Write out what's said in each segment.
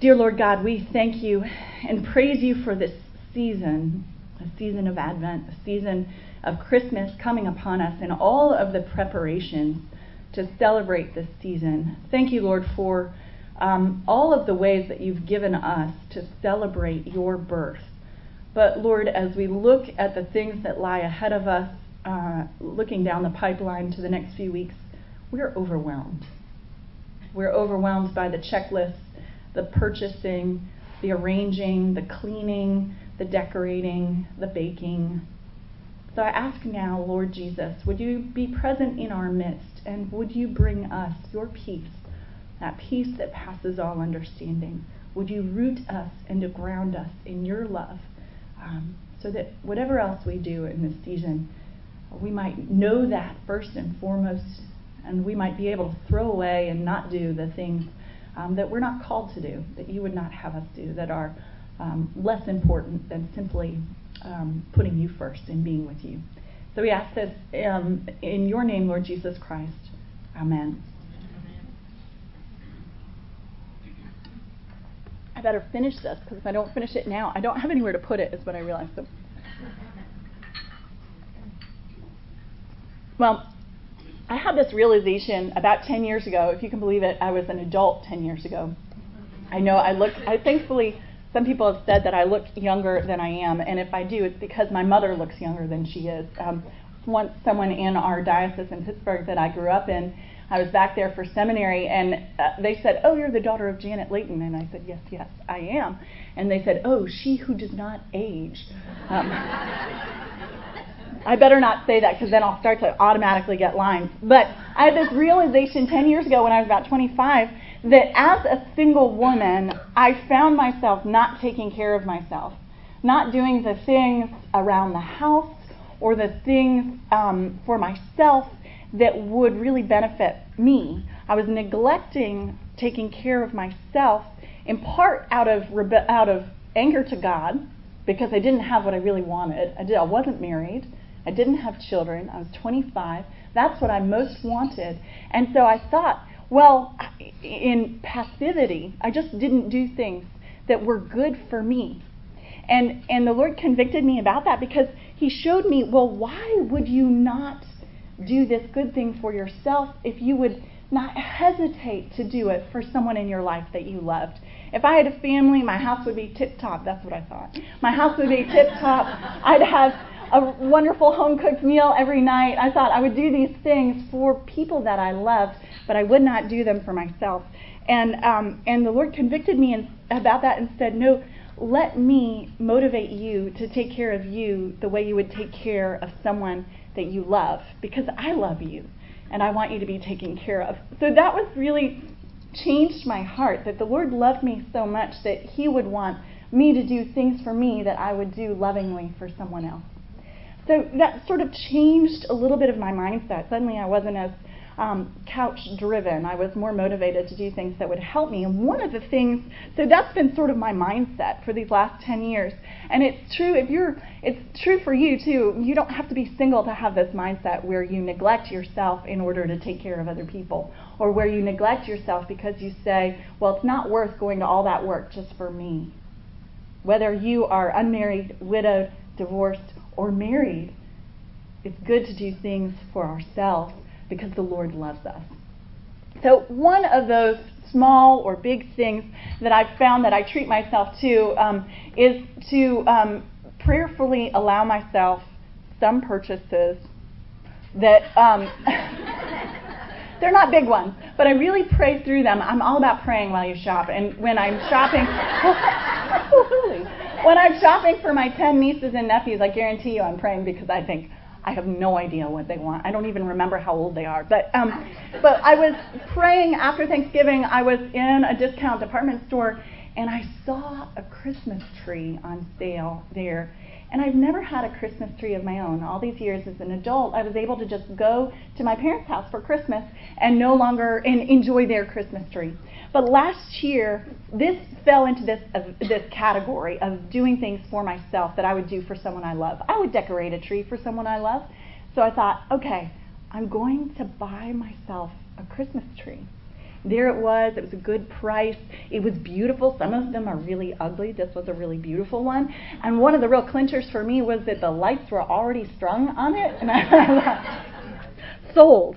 Dear Lord God, we thank you and praise you for this season, a season of Advent, a season of Christmas coming upon us, and all of the preparations to celebrate this season. Thank you, Lord, for um, all of the ways that you've given us to celebrate your birth. But Lord, as we look at the things that lie ahead of us, uh, looking down the pipeline to the next few weeks, we're overwhelmed. We're overwhelmed by the checklists, the purchasing, the arranging, the cleaning, the decorating, the baking. So I ask now, Lord Jesus, would you be present in our midst and would you bring us your peace, that peace that passes all understanding? Would you root us and to ground us in your love um, so that whatever else we do in this season, we might know that first and foremost, and we might be able to throw away and not do the things um, that we're not called to do, that you would not have us do, that are um, less important than simply um, putting you first and being with you. So we ask this um, in your name, Lord Jesus Christ. Amen. I better finish this because if I don't finish it now, I don't have anywhere to put it, is what I realized. So. Well, I had this realization about 10 years ago. If you can believe it, I was an adult 10 years ago. I know I look, I thankfully, some people have said that I look younger than I am, and if I do, it's because my mother looks younger than she is. Um, once someone in our diocese in Pittsburgh that I grew up in I was back there for seminary, and uh, they said, "Oh, you're the daughter of Janet Layton," and I said, "Yes, yes, I am." And they said, "Oh, she who does not age." Um, I better not say that because then I'll start to automatically get lines. But I had this realization 10 years ago when I was about 25 that as a single woman, I found myself not taking care of myself, not doing the things around the house or the things um, for myself that would really benefit me. I was neglecting taking care of myself, in part out of rebe- out of anger to God, because I didn't have what I really wanted. I did. I wasn't married. I didn't have children. I was 25. That's what I most wanted. And so I thought, well, in passivity, I just didn't do things that were good for me. And and the Lord convicted me about that because he showed me, well, why would you not do this good thing for yourself if you would not hesitate to do it for someone in your life that you loved. If I had a family, my house would be tip top. That's what I thought. My house would be tip top. I'd have a wonderful home cooked meal every night. I thought I would do these things for people that I loved, but I would not do them for myself. And um, and the Lord convicted me about that and said, no. Let me motivate you to take care of you the way you would take care of someone that you love because I love you and I want you to be taken care of. So that was really changed my heart that the Lord loved me so much that He would want me to do things for me that I would do lovingly for someone else. So that sort of changed a little bit of my mindset. Suddenly I wasn't as um, couch driven. I was more motivated to do things that would help me. And one of the things, so that's been sort of my mindset for these last 10 years. And it's true if you're, it's true for you too. You don't have to be single to have this mindset where you neglect yourself in order to take care of other people, or where you neglect yourself because you say, well, it's not worth going to all that work just for me. Whether you are unmarried, widowed, divorced, or married, it's good to do things for ourselves because the Lord loves us. So, one of those small or big things that I've found that I treat myself to um, is to um, prayerfully allow myself some purchases that um, they're not big ones, but I really pray through them. I'm all about praying while you shop, and when I'm shopping, when I'm shopping for my ten nieces and nephews, I guarantee you I'm praying because I think I have no idea what they want. I don't even remember how old they are. But um, but I was praying after Thanksgiving. I was in a discount department store and I saw a Christmas tree on sale there. And I've never had a Christmas tree of my own. All these years as an adult, I was able to just go to my parents' house for Christmas and no longer and enjoy their Christmas tree. But last year, this fell into this uh, this category of doing things for myself that I would do for someone I love. I would decorate a tree for someone I love. So I thought, okay, I'm going to buy myself a Christmas tree. There it was. It was a good price. It was beautiful. Some of them are really ugly. This was a really beautiful one. And one of the real clinchers for me was that the lights were already strung on it. And I thought, sold.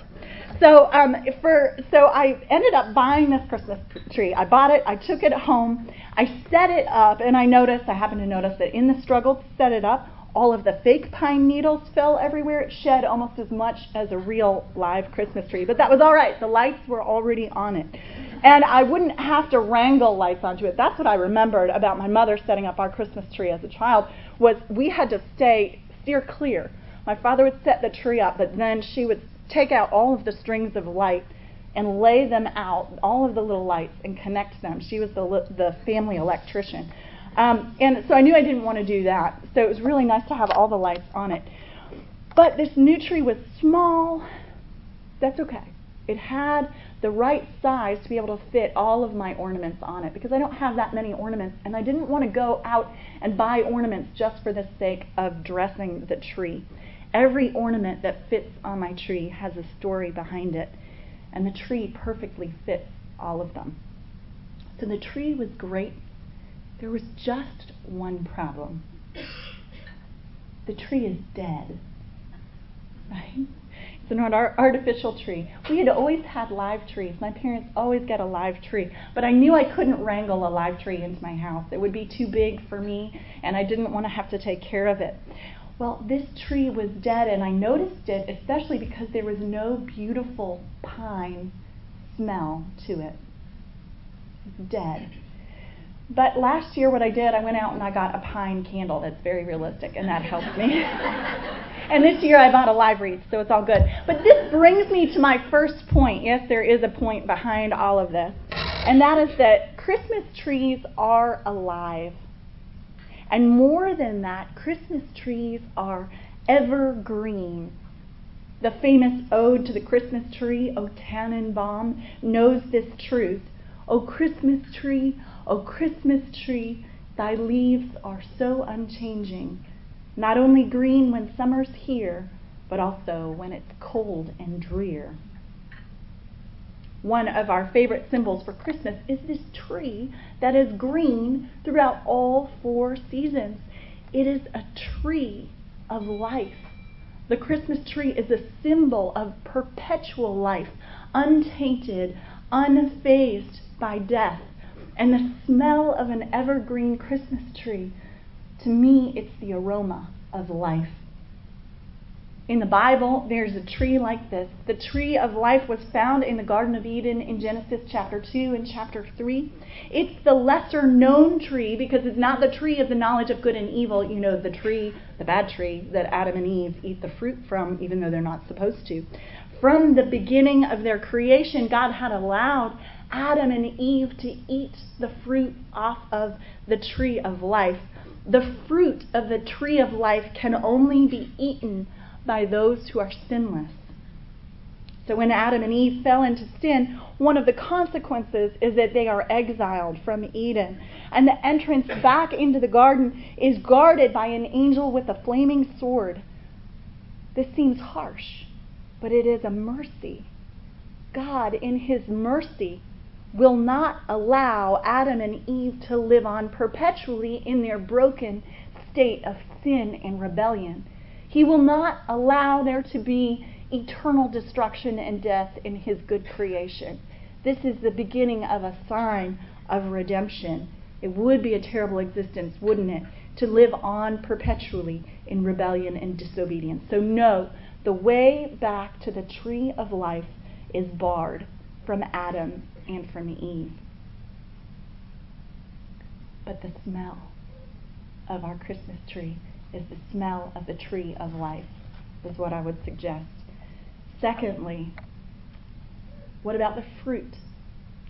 So um, for so I ended up buying this Christmas tree. I bought it. I took it home. I set it up, and I noticed. I happened to notice that in the struggle to set it up, all of the fake pine needles fell everywhere. It shed almost as much as a real live Christmas tree, but that was all right. The lights were already on it. And I wouldn't have to wrangle lights onto it. That's what I remembered about my mother setting up our Christmas tree as a child was we had to stay steer clear. My father would set the tree up, but then she would take out all of the strings of light and lay them out, all of the little lights, and connect them. She was the, the family electrician. Um, and so I knew I didn't want to do that. So it was really nice to have all the lights on it. But this new tree was small. That's okay. It had the right size to be able to fit all of my ornaments on it because I don't have that many ornaments and I didn't want to go out and buy ornaments just for the sake of dressing the tree. Every ornament that fits on my tree has a story behind it, and the tree perfectly fits all of them. So the tree was great. There was just one problem the tree is dead. Right? It's an artificial tree. We had always had live trees. My parents always got a live tree. But I knew I couldn't wrangle a live tree into my house. It would be too big for me, and I didn't want to have to take care of it. Well, this tree was dead, and I noticed it especially because there was no beautiful pine smell to it. It was dead. But last year, what I did, I went out and I got a pine candle that's very realistic, and that helped me. and this year, I bought a live wreath, so it's all good. But this brings me to my first point. Yes, there is a point behind all of this, and that is that Christmas trees are alive. And more than that, Christmas trees are evergreen. The famous ode to the Christmas tree, O Tannenbaum, knows this truth. O Christmas tree, O Christmas tree, thy leaves are so unchanging, not only green when summer's here, but also when it's cold and drear one of our favorite symbols for Christmas is this tree that is green throughout all four seasons. It is a tree of life. The Christmas tree is a symbol of perpetual life, untainted, unfazed by death. And the smell of an evergreen Christmas tree, to me, it's the aroma of life. In the Bible, there's a tree like this. The tree of life was found in the Garden of Eden in Genesis chapter 2 and chapter 3. It's the lesser known tree because it's not the tree of the knowledge of good and evil, you know, the tree, the bad tree that Adam and Eve eat the fruit from, even though they're not supposed to. From the beginning of their creation, God had allowed Adam and Eve to eat the fruit off of the tree of life. The fruit of the tree of life can only be eaten by those who are sinless. So when Adam and Eve fell into sin, one of the consequences is that they are exiled from Eden. And the entrance back into the garden is guarded by an angel with a flaming sword. This seems harsh, but it is a mercy. God, in His mercy, will not allow Adam and Eve to live on perpetually in their broken state of sin and rebellion. He will not allow there to be eternal destruction and death in His good creation. This is the beginning of a sign of redemption. It would be a terrible existence, wouldn't it, to live on perpetually in rebellion and disobedience. So, no, the way back to the tree of life is barred from Adam and from Eve. But the smell of our Christmas tree is the smell of the tree of life, is what I would suggest. Secondly, what about the fruit?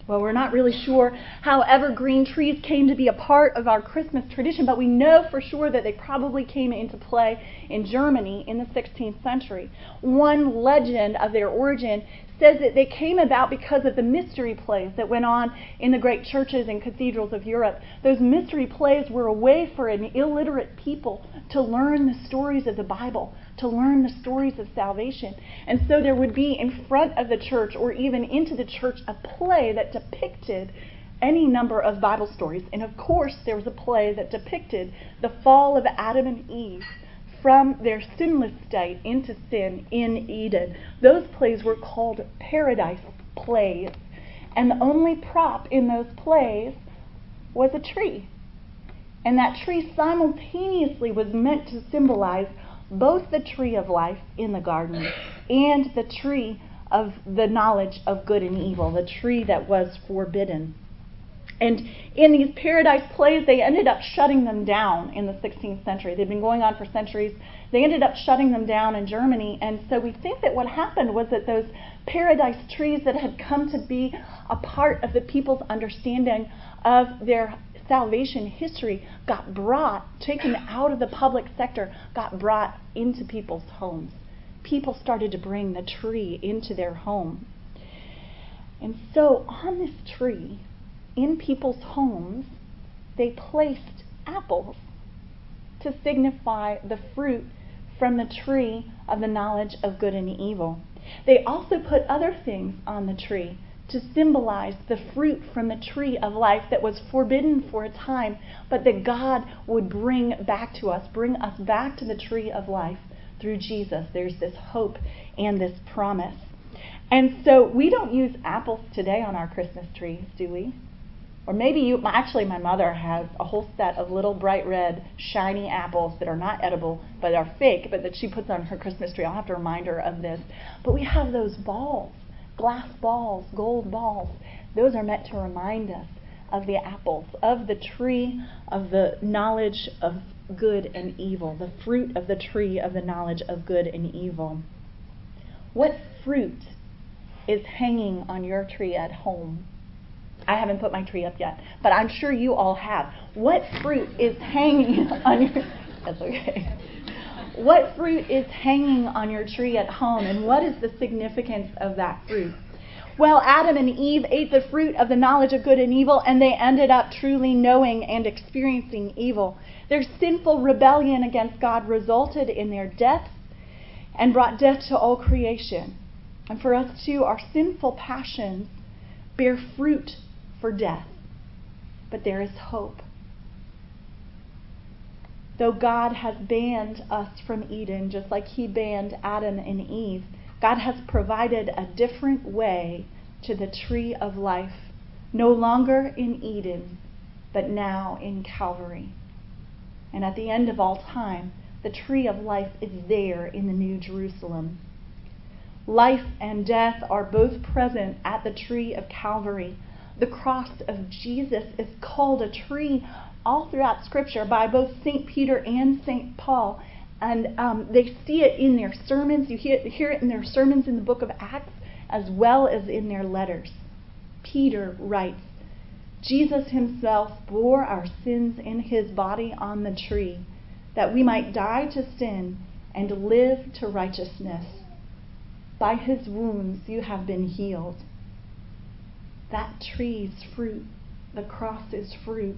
Well, we're not really sure how evergreen trees came to be a part of our Christmas tradition, but we know for sure that they probably came into play in Germany in the 16th century. One legend of their origin says that they came about because of the mystery plays that went on in the great churches and cathedrals of Europe. Those mystery plays were a way for an illiterate people to learn the stories of the Bible to learn the stories of salvation. And so there would be in front of the church or even into the church a play that depicted any number of Bible stories. And of course, there was a play that depicted the fall of Adam and Eve from their sinless state into sin in Eden. Those plays were called paradise plays. And the only prop in those plays was a tree. And that tree simultaneously was meant to symbolize both the tree of life in the garden and the tree of the knowledge of good and evil, the tree that was forbidden. And in these paradise plays, they ended up shutting them down in the 16th century. They'd been going on for centuries. They ended up shutting them down in Germany. And so we think that what happened was that those paradise trees that had come to be a part of the people's understanding of their salvation history got brought, taken out of the public sector, got brought into people's homes. People started to bring the tree into their home. And so on this tree, in people's homes, they placed apples to signify the fruit from the tree of the knowledge of good and evil. They also put other things on the tree to symbolize the fruit from the tree of life that was forbidden for a time, but that God would bring back to us, bring us back to the tree of life through Jesus. There's this hope and this promise. And so we don't use apples today on our Christmas trees, do we? Or maybe you, actually, my mother has a whole set of little bright red, shiny apples that are not edible, but are fake, but that she puts on her Christmas tree. I'll have to remind her of this. But we have those balls glass balls, gold balls. Those are meant to remind us of the apples, of the tree of the knowledge of good and evil, the fruit of the tree of the knowledge of good and evil. What fruit is hanging on your tree at home? I haven't put my tree up yet, but I'm sure you all have. What fruit is hanging on your That's okay. What fruit is hanging on your tree at home, and what is the significance of that fruit? Well, Adam and Eve ate the fruit of the knowledge of good and evil, and they ended up truly knowing and experiencing evil. Their sinful rebellion against God resulted in their death and brought death to all creation. And for us too, our sinful passions bear fruit for death. But there is hope. Though God has banned us from Eden, just like He banned Adam and Eve, God has provided a different way to the tree of life, no longer in Eden, but now in Calvary. And at the end of all time, the tree of life is there in the New Jerusalem. Life and death are both present at the tree of Calvary. The cross of Jesus is called a tree all throughout Scripture by both St. Peter and St. Paul. And um, they see it in their sermons. You hear, hear it in their sermons in the book of Acts as well as in their letters. Peter writes Jesus himself bore our sins in his body on the tree, that we might die to sin and live to righteousness. By his wounds you have been healed. That tree's fruit, the cross's fruit,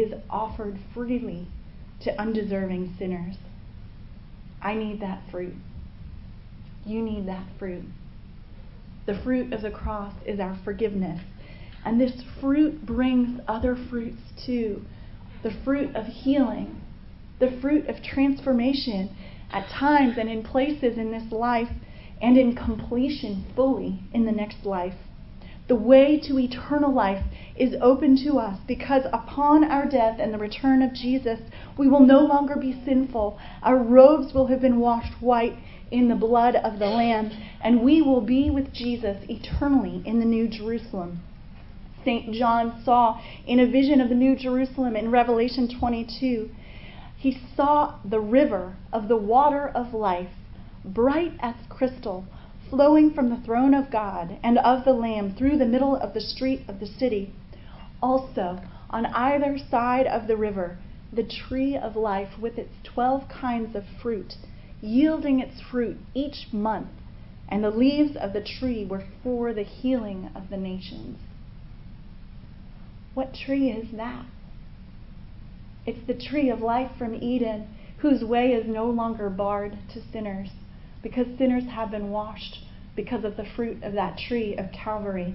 is offered freely to undeserving sinners. I need that fruit. You need that fruit. The fruit of the cross is our forgiveness. And this fruit brings other fruits too the fruit of healing, the fruit of transformation at times and in places in this life, and in completion fully in the next life. The way to eternal life is open to us because upon our death and the return of Jesus, we will no longer be sinful. Our robes will have been washed white in the blood of the Lamb, and we will be with Jesus eternally in the New Jerusalem. St. John saw in a vision of the New Jerusalem in Revelation 22, he saw the river of the water of life, bright as crystal flowing from the throne of God and of the Lamb through the middle of the street of the city. Also, on either side of the river, the tree of life with its twelve kinds of fruit, yielding its fruit each month, and the leaves of the tree were for the healing of the nations. What tree is that? It's the tree of life from Eden whose way is no longer barred to sinners, because sinners have been washed because of the fruit of that tree of Calvary.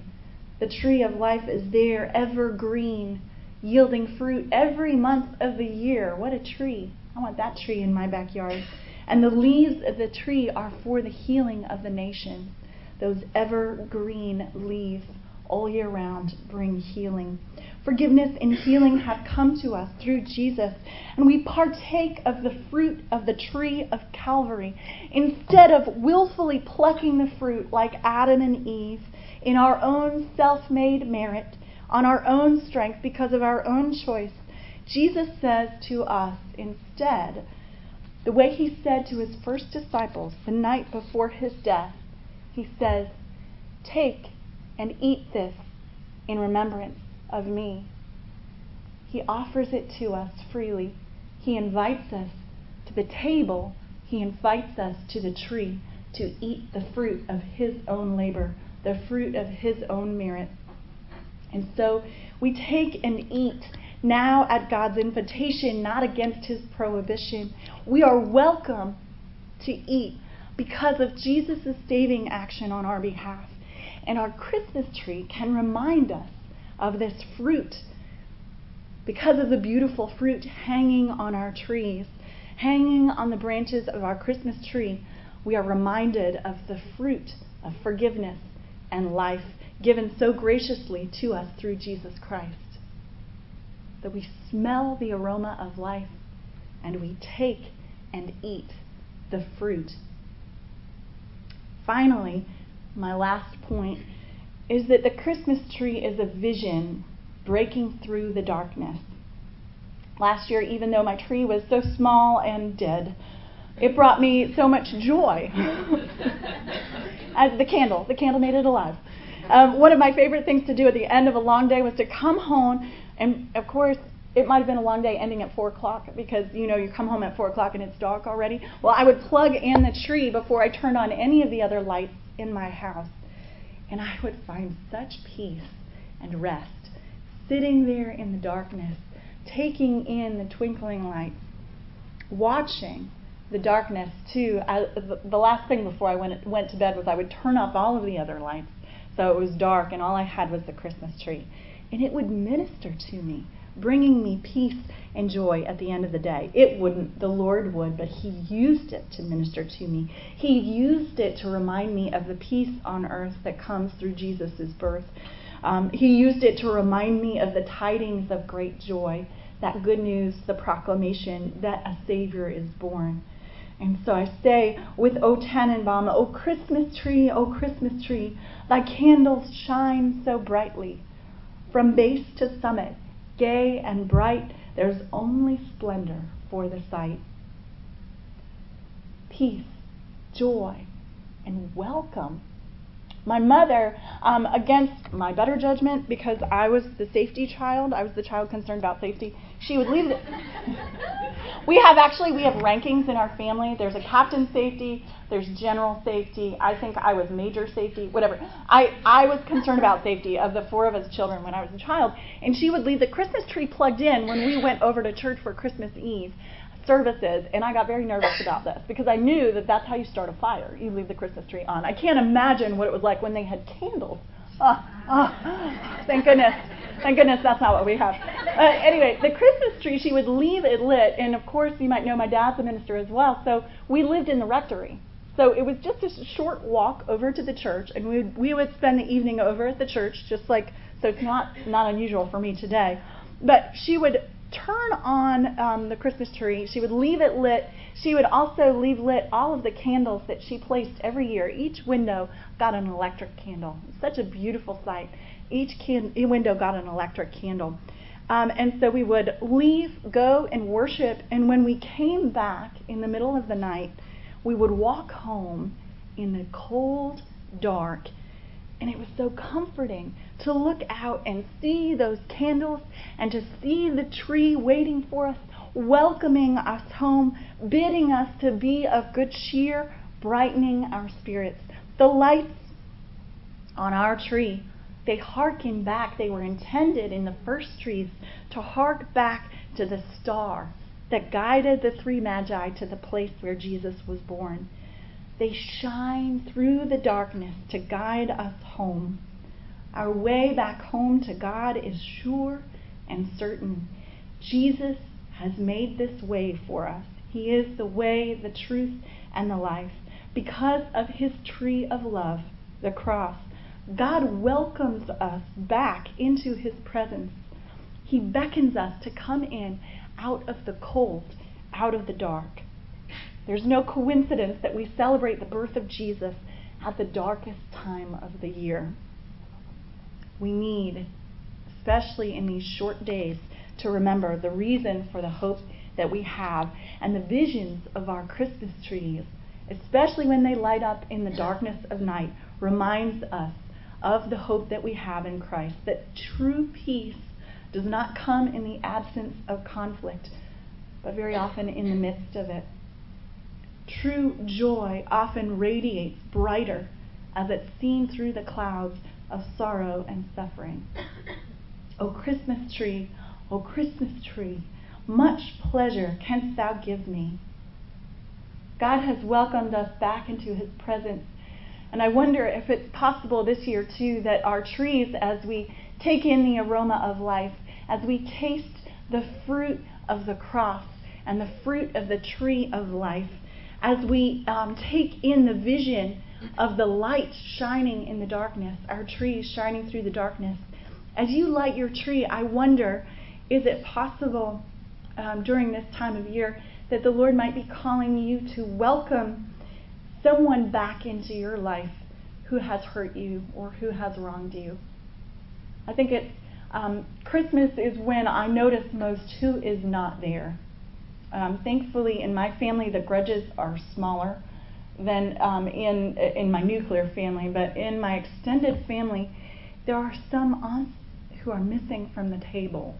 The tree of life is there, evergreen, yielding fruit every month of the year. What a tree! I want that tree in my backyard. And the leaves of the tree are for the healing of the nations. Those evergreen leaves all year round bring healing. Forgiveness and healing have come to us through Jesus, and we partake of the fruit of the tree of Calvary instead of willfully plucking the fruit like Adam and Eve in our own self made merit, on our own strength, because of our own choice. Jesus says to us instead, the way he said to his first disciples the night before his death, he says, Take and eat this in remembrance of me. He offers it to us freely. He invites us to the table. He invites us to the tree to eat the fruit of His own labor, the fruit of His own merit. And so we take and eat now at God's invitation, not against His prohibition. We are welcome to eat because of Jesus' saving action on our behalf. And our Christmas tree can remind us of this fruit because of the beautiful fruit hanging on our trees, hanging on the branches of our Christmas tree. We are reminded of the fruit of forgiveness and life given so graciously to us through Jesus Christ. That we smell the aroma of life and we take and eat the fruit. Finally, my last point is that the Christmas tree is a vision breaking through the darkness. Last year, even though my tree was so small and dead, it brought me so much joy. As the candle, the candle made it alive. Um, one of my favorite things to do at the end of a long day was to come home, and of course, it might have been a long day ending at four o'clock because you know you come home at four o'clock and it's dark already. Well, I would plug in the tree before I turned on any of the other lights in my house. And I would find such peace and rest sitting there in the darkness, taking in the twinkling lights, watching the darkness too. I, the last thing before I went went to bed was I would turn off all of the other lights, so it was dark, and all I had was the Christmas tree, and it would minister to me bringing me peace and joy at the end of the day. It wouldn't, the Lord would, but He used it to minister to me. He used it to remind me of the peace on earth that comes through Jesus' birth. Um, he used it to remind me of the tidings of great joy, that good news, the proclamation that a Savior is born. And so I say with O Tannenbaum, O Christmas tree, O Christmas tree, thy candles shine so brightly. From base to summit, gay and bright, there's only splendor for the sight. Peace, joy, and welcome. My mother, um, against my better judgment, because I was the safety child, I was the child concerned about safety, she would leave it. we have actually we have rankings in our family. There's a captain safety, there's general safety. I think I was major safety, whatever. I I was concerned about safety of the four of us children when I was a child, and she would leave the Christmas tree plugged in when we went over to church for Christmas Eve services, and I got very nervous about this because I knew that that's how you start a fire. You leave the Christmas tree on. I can't imagine what it was like when they had candles. Oh, oh, thank goodness. Thank goodness that's not what we have. Uh, anyway, the Christmas tree, she would leave it lit, and of course, you might know my dad's a minister as well, so we lived in the rectory. So it was just a short walk over to the church, and we would, we would spend the evening over at the church, just like, so it's not, not unusual for me today. But she would turn on um, the Christmas tree. She would leave it lit. She would also leave lit all of the candles that she placed every year. Each window got an electric candle. Such a beautiful sight. Each can- window got an electric candle. Um, and so we would leave, go and worship, and when we came back in the middle of the night, we would walk home in the cold, dark, and it was so comforting to look out and see those candles and to see the tree waiting for us, welcoming us home, bidding us to be of good cheer, brightening our spirits. The lights on our tree, they hearken back. They were intended in the first trees to hark back to the star that guided the three magi to the place where Jesus was born. They shine through the darkness to guide us home. Our way back home to God is sure and certain. Jesus has made this way for us. He is the way, the truth, and the life. Because of his tree of love, the cross, God welcomes us back into his presence. He beckons us to come in out of the cold, out of the dark. There's no coincidence that we celebrate the birth of Jesus at the darkest time of the year. We need, especially in these short days, to remember the reason for the hope that we have and the visions of our Christmas trees, especially when they light up in the darkness of night, reminds us of the hope that we have in Christ, that true peace does not come in the absence of conflict, but very often in the midst of it. True joy often radiates brighter as it's seen through the clouds of sorrow and suffering. O Christmas tree, O Christmas tree, much pleasure canst thou give me. God has welcomed us back into his presence. And I wonder if it's possible this year, too, that our trees, as we take in the aroma of life, as we taste the fruit of the cross and the fruit of the tree of life, as we um, take in the vision of the light shining in the darkness, our trees shining through the darkness, as you light your tree, I wonder is it possible um, during this time of year that the Lord might be calling you to welcome someone back into your life who has hurt you or who has wronged you? I think it's um, Christmas is when I notice most who is not there. Um, thankfully, in my family, the grudges are smaller than um, in in my nuclear family, but in my extended family, there are some aunts who are missing from the table.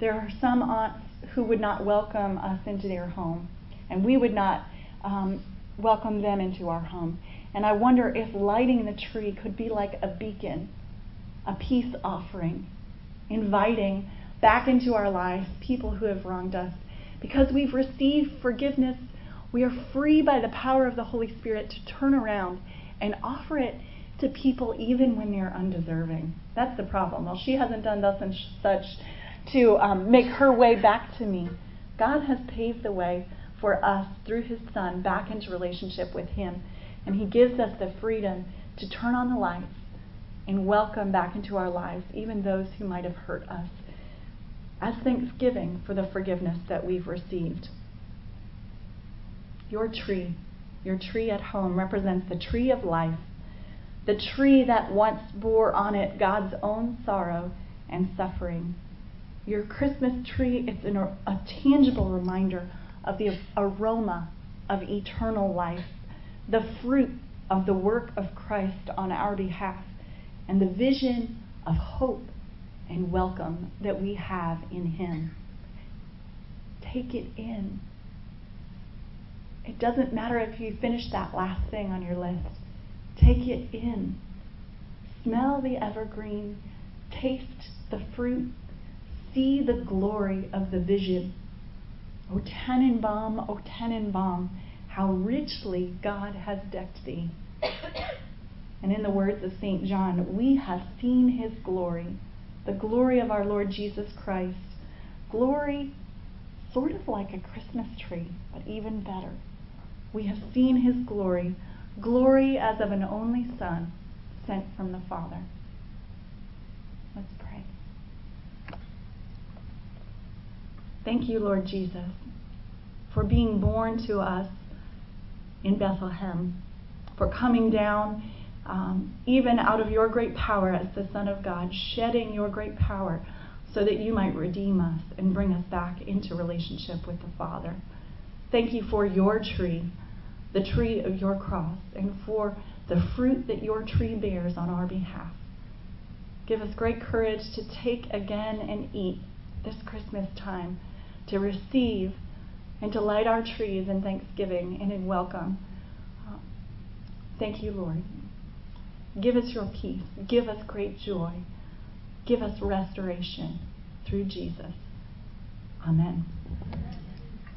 There are some aunts who would not welcome us into their home, and we would not um, welcome them into our home. And I wonder if lighting the tree could be like a beacon, a peace offering, inviting back into our lives people who have wronged us. Because we've received forgiveness, we are free by the power of the Holy Spirit to turn around and offer it to people even when they're undeserving. That's the problem. Well, she hasn't done thus and such to um, make her way back to me. God has paved the way for us through His Son back into relationship with Him. And He gives us the freedom to turn on the lights and welcome back into our lives even those who might have hurt us as thanksgiving for the forgiveness that we've received. Your tree, your tree at home, represents the tree of life the tree that once bore on it God's own sorrow and suffering. Your Christmas tree is an, a tangible reminder of the aroma of eternal life, the fruit of the work of Christ on our behalf, and the vision of hope and welcome that we have in Him. Take it in. It doesn't matter if you finish that last thing on your list. Take it in. Smell the evergreen. Taste the fruit. See the glory of the vision. O Tannenbaum, O Tannenbaum, how richly God has decked thee. And in the words of St. John, we have seen his glory, the glory of our Lord Jesus Christ. Glory, sort of like a Christmas tree, but even better. We have seen his glory glory as of an only Son sent from the Father. Let's pray. Thank you, Lord Jesus, for being born to us in Bethlehem, for coming down um, even out of your great power as the Son of God, shedding your great power so that you might redeem us and bring us back into relationship with the Father. Thank you for your tree the tree of your cross and for the fruit that your tree bears on our behalf. Give us great courage to take again and eat this Christmas time, to receive and to light our trees in thanksgiving and in welcome. Thank you, Lord. Give us your peace. Give us great joy. Give us restoration through Jesus. Amen.